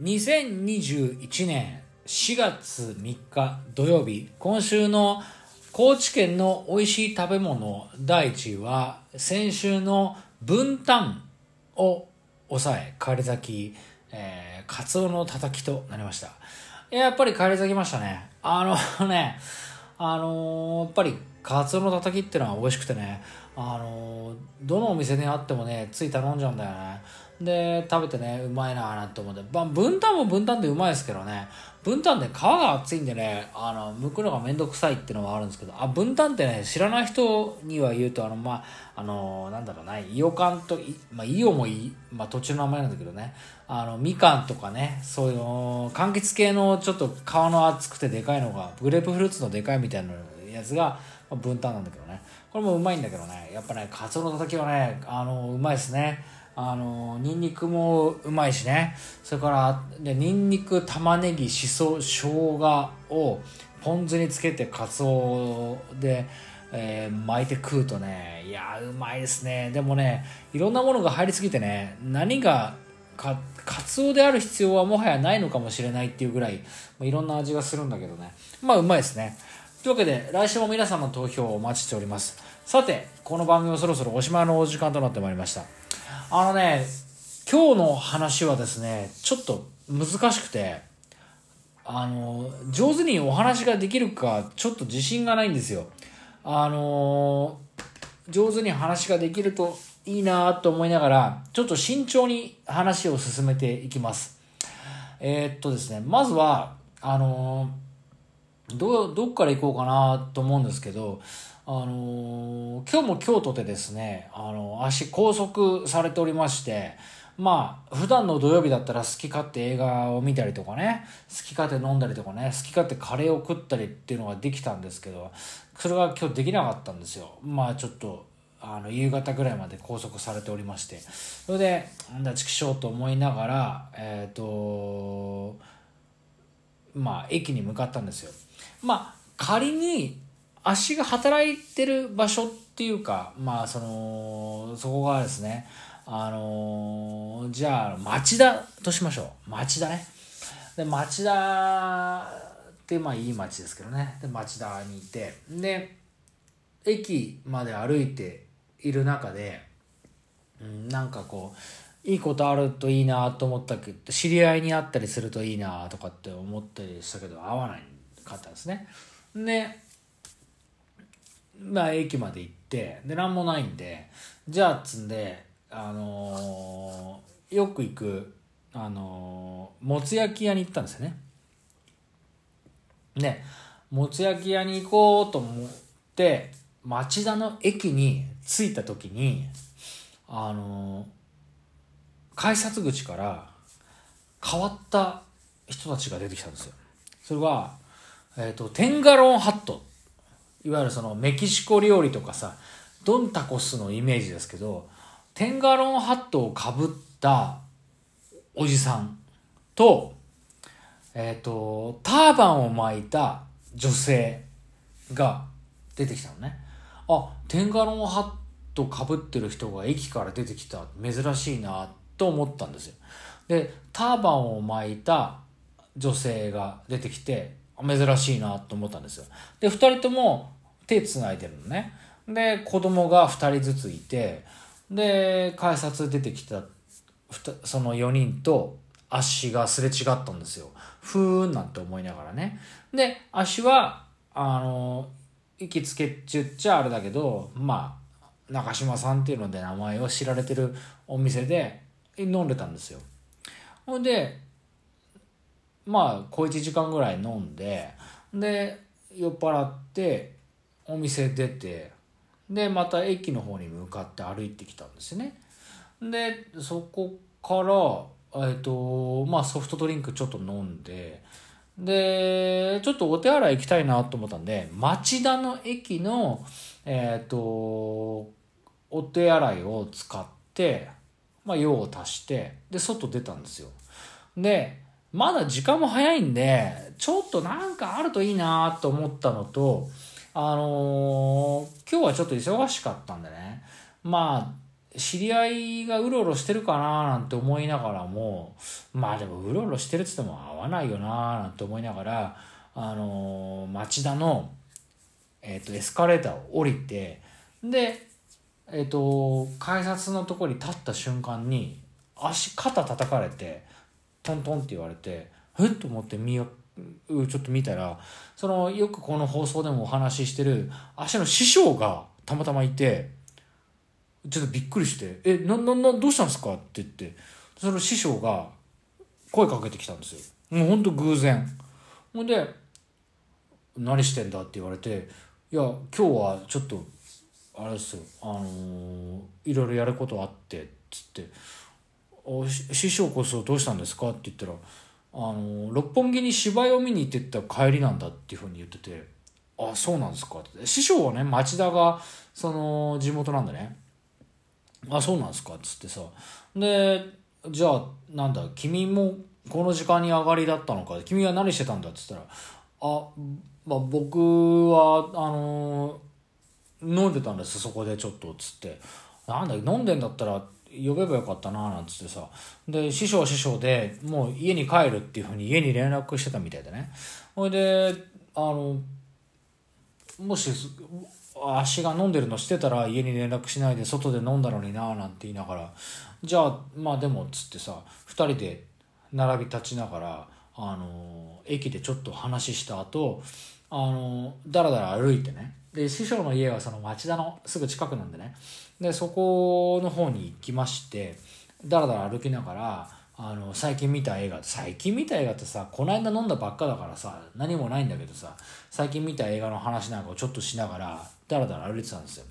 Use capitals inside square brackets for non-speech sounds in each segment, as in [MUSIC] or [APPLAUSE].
2021年4月3日土曜日、今週の高知県の美味しい食べ物第1位は、先週の分担を抑え、帰り咲き、えー、カツオのたたきとなりました。やっぱり帰り咲きましたね。あの [LAUGHS] ね、あのー、やっぱりカツオのたたきってのは美味しくてね、あのー、どのお店にあってもね、つい頼んじゃうんだよね。で、食べてね、うまいなーなんて思って。まあ、分担も分担でうまいですけどね、分担で皮が厚いんでね、あの、剥くのがめんどくさいっていうのはあるんですけど、あ、分担ってね、知らない人には言うと、あの、まあ、あの、なんだろうな、イオカンと、まあ、イオもいい、まあ、途中の名前なんだけどね、あの、みかんとかね、そういうの、柑橘系のちょっと皮の厚くてでかいのが、グレープフルーツのでかいみたいなやつが、まあ、分担なんだけどね。これもうまいんだけどね、やっぱね、カツオのたたきはね、あの、うまいですね。あのニンニクもうまいしね。それからでニンニク玉ねぎしそ生姜をポン酢につけてかつおで、えー、巻いて食うとねいやうまいですね。でもねいろんなものが入りすぎてね何がかかつおである必要はもはやないのかもしれないっていうぐらいいろんな味がするんだけどね。まあうまいですね。というわけで来週も皆さんの投票をお待ちしております。さてこの番組もそろそろおしまいのお時間となってまいりました。あのね、今日の話はですね、ちょっと難しくて、あの、上手にお話ができるか、ちょっと自信がないんですよ。あの、上手に話ができるといいなと思いながら、ちょっと慎重に話を進めていきます。えー、っとですね、まずは、あの、ど、どっから行こうかなと思うんですけど、あのー、今日も京都でですね、あの、足拘束されておりまして、まあ、普段の土曜日だったら好き勝手映画を見たりとかね、好き勝手飲んだりとかね、好き勝手カレーを食ったりっていうのができたんですけど、それが今日できなかったんですよ。まあちょっと、あの、夕方ぐらいまで拘束されておりまして。それで、なんだ、畜生と思いながら、えっ、ー、と、まあ、駅に向かったんですよ。まあ、仮に、足が働いてる場所っていうか、まあ、その、そこがですね、あのー、じゃあ、町田としましょう。町田ね。で、町田って、まあ、いい町ですけどね。で、町田にいて、で、駅まで歩いている中で、うん、なんかこう、いいことあるといいなと思ったけど、知り合いに会ったりするといいなとかって思ったりしたけど、会わないかったんですね。で、まあ、駅まで行ってで何もないんでじゃあつんであのー、よく行くあのー、もつ焼き屋に行ったんですよね。でもつ焼き屋に行こうと思って町田の駅に着いた時にあのー、改札口から変わった人たちが出てきたんですよ。それは、えっ、ー、とテンガロンハット。いわゆるそのメキシコ料理とかさドンタコスのイメージですけどテンガロンハットをかぶったおじさんとえっ、ー、とターバンを巻いた女性が出てきたのね。あテンガロンハットかぶってる人が駅から出てきた。珍しいなと思ったんですよ。でターバンを巻いた女性が出てきて珍しいなと思ったんですよ。で、二人とも手繋いでるのね。で、子供が二人ずついて、で、改札出てきた、その4人と足がすれ違ったんですよ。ふーんなんて思いながらね。で、足は、あの、行きつけっちゅっちゃあれだけど、まあ、中島さんっていうので名前を知られてるお店で飲んでたんですよ。ほんで、まあ小1時間ぐらい飲んでで酔っ払ってお店出てでまた駅の方に向かって歩いてきたんですね。でそこからえっ、とまあソフトドリンクちょっと飲んででちょっとお手洗い行きたいなと思ったんで町田の駅のえっ、とお手洗いを使ってまあ用を足してで外出たんですよ。でまだ時間も早いんで、ちょっとなんかあるといいなと思ったのと、あのー、今日はちょっと忙しかったんでね、まあ、知り合いがうろうろしてるかななんて思いながらもまあでもうろうろしてるっつっても合わないよななんて思いながらあの町田の、えー、とエスカレーターを降りてでえっ、と改札のとこに立った瞬間に足肩叩かれてトントンって言われてえ？っと思って見よちょっと見たらそのよくこの放送でもお話ししてる足の師匠がたまたまいてちょっとびっくりして「え？なななどうしたんですか?」って言ってその師匠が声かけてきたんですよもうほんと偶然ほんで「何してんだ?」って言われて「いや今日はちょっとあれですよあのーいろいろやることあって」っつって「師匠こそどうしたんですか?」って言ったら「あの六本木に芝居を見に行ってった帰りなんだ」っていうふうに言ってて「あそうなんですか」って。師匠はね町田がその地元なんでね「あそうなんですか」っつってさ。でじゃあなんだ君もこの時間に上がりだったのか？君は何してたんだ？っつったら「あ、まあ、僕はあの飲んでたんですそこでちょっと」っつって「なんだ飲んでんだったら呼べばよかったな」なんつってさ。で師匠師匠でもう家に帰るっていうふうに家に連絡してたみたいでね。ほいであのもし足が飲んでるのしてたら家に連絡しないで外で飲んだのにななんて言いながらじゃあまあでもっつってさ2人で並び立ちながらあの駅でちょっと話した後あのだらだら歩いてね。で師匠の家はその町田のすぐ近くなんでね。でそこの方に行きましてだらだら歩きながらあの最近見た映画最近見た映画ってさこの間飲んだばっかだからさ何もないんだけどさ最近見た映画の話なんかをちょっとしながらだらだら歩いてたんですよ。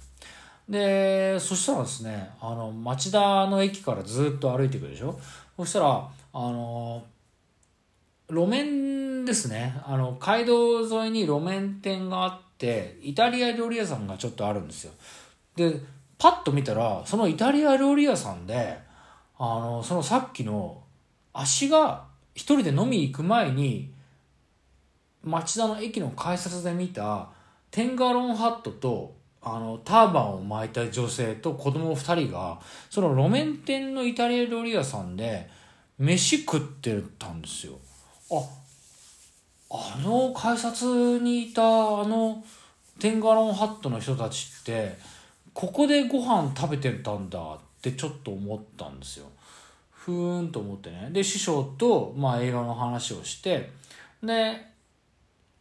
でそしたらですねあの町田の駅からずっと歩いていくでしょ？そしたらあの路面ですね。あの街道沿いに路面店があってイタリア料理屋さんがちょっとあるんですよ。でパッと見たらそのイタリア料理屋さんであのそのさっきの足が一人で飲み行く前に町田の駅の改札で見たテンガロンハットとあのターバンを巻いた女性と子供2人がその路面店のイタリア料理屋さんで飯食ってたんですよ。ああの改札にいたあのテンガロンハットの人たちってここでご飯食べてたんだってちょっと思ったんですよ。ふーんと思ってね。で師匠と、まあ、映画の話をしてで、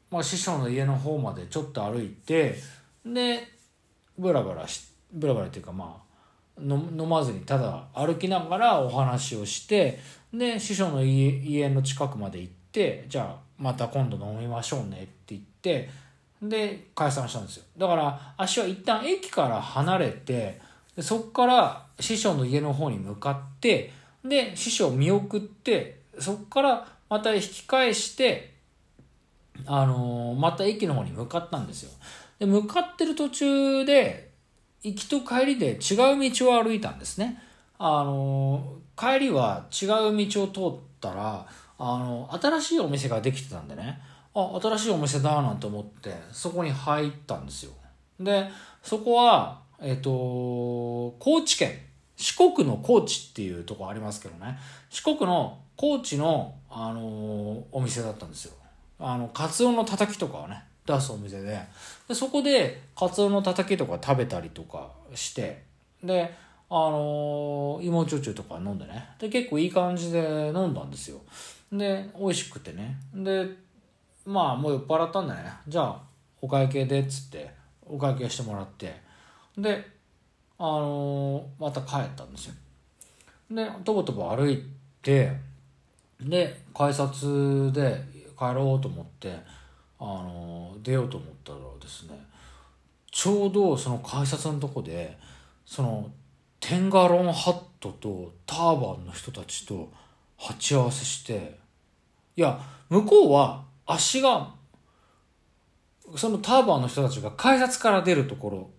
まあ、師匠の家の方までちょっと歩いてでブラブラしブラブラっていうかまあ飲まずにただ歩きながらお話をしてで師匠の家の近くまで行ってじゃあまた今度飲みましょうねって言ってで解散したんですよ。だから足は一旦駅から離れてでそっから師匠の家の方に向かってで師匠を見送ってそっからまた引き返してあのーまた駅の方に向かったんですよ。で向かってる途中で行きと帰りで違う道を歩いたんですね。あのー帰りは違う道を通ったらあの新しいお店ができてたんでね。あ新しいお店だなんて思ってそこに入ったんですよ。でそこはえっ、と高知県。四国の高知っていうとこありますけどね。四国の高知の、あのお店だったんですよ。あのカツオのたたきとかをね出すお店で。でそこでカツオのたたきとか食べたりとかしてであの芋焼酎とか飲んでね。で結構いい感じで飲んだんですよ。で美味しくてね。でまあもう酔っ払ったんだね。じゃあお会計でっつってお会計してもらって。であのまた帰ったんですよ。でとぼとぼ歩いてで改札で帰ろうと思ってあの出ようと思ったらですねちょうどその改札のとこでそのテンガロンハットとターバンの人たちと鉢合わせしていや向こうは足がそのターバンの人たちが改札から出るところ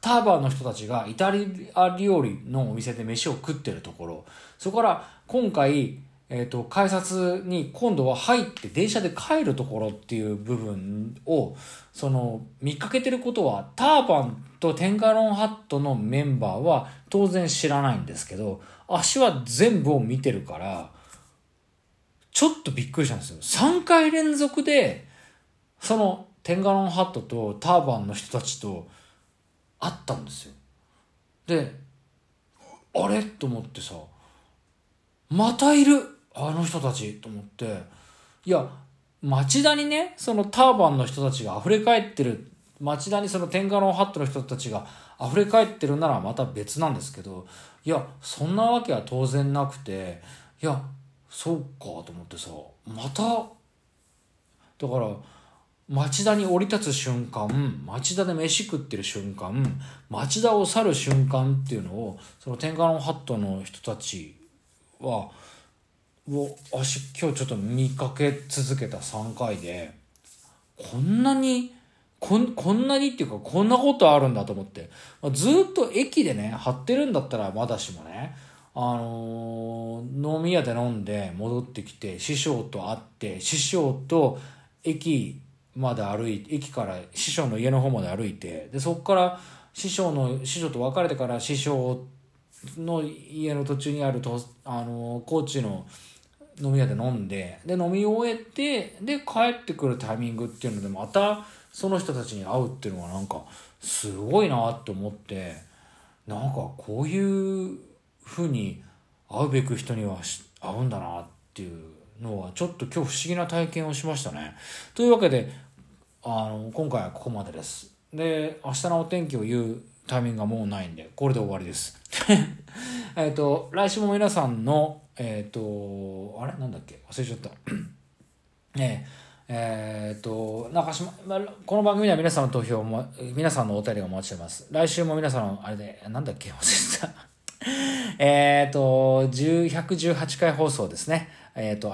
ターバンの人たちがイタリア料理のお店で飯を食ってるところそこから今回えーと、改札に今度は入って電車で帰るところっていう部分をその見かけてることはターバンとテンガロンハットのメンバーは当然知らないんですけど足は全部を見てるからちょっとびっくりしたんですよ。3回連続でそのテンガロンハットとターバンの人たちと会ったんですよ。であれ？と思ってさまたいる？あの人たち。と思って。いや町田にねそのターバンの人たちが溢れ返ってる。町田にそのテンガロンハットの人たちが溢れ返ってるならまた別なんですけどいやそんなわけは当然なくていやそうかと思ってさまただから町田に降り立つ瞬間町田で飯食ってる瞬間町田を去る瞬間っていうのをそのテンガロンハットの人たちはを足今日ちょっと見かけ続けた3回でこんなにこんこんなにっていうかこんなことあるんだと思って、まあ、ずっと駅でね張ってるんだったらまだしもねあの、飲み屋で飲んで戻ってきて師匠と会って師匠と駅まで歩いて駅から師匠の家の方まで歩いてでそこから師匠の師匠と別れてから師匠の家の途中にあるとあの高知の飲み屋で飲んでで飲み終えてで帰ってくるタイミングっていうのでまたその人たちに会うっていうのがなんかすごいなって思ってなんかこういうふうに会うべく人には会うんだなっていうのはちょっと今日不思議な体験をしましたね。というわけであの今回はここまでです。で明日のお天気を言うタイミングがもうないんでこれで終わりです。[LAUGHS] えっと来週も皆さんのえっ、ー、と、あれ？なんだっけ？忘れちゃった。[CLEARS THROAT] ねえっ、ー、と、中島、この番組では皆さんの投票も、皆さんのお便りをお待ちしてます。来週も皆さんの、あれで、なんだっけ？忘れてた。[LAUGHS] えっと、118回放送ですね。えっ、ー、と、